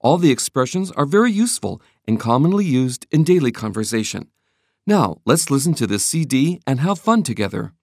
All the expressions are very useful and commonly used in daily conversation. Now, let's listen to this CD and have fun together.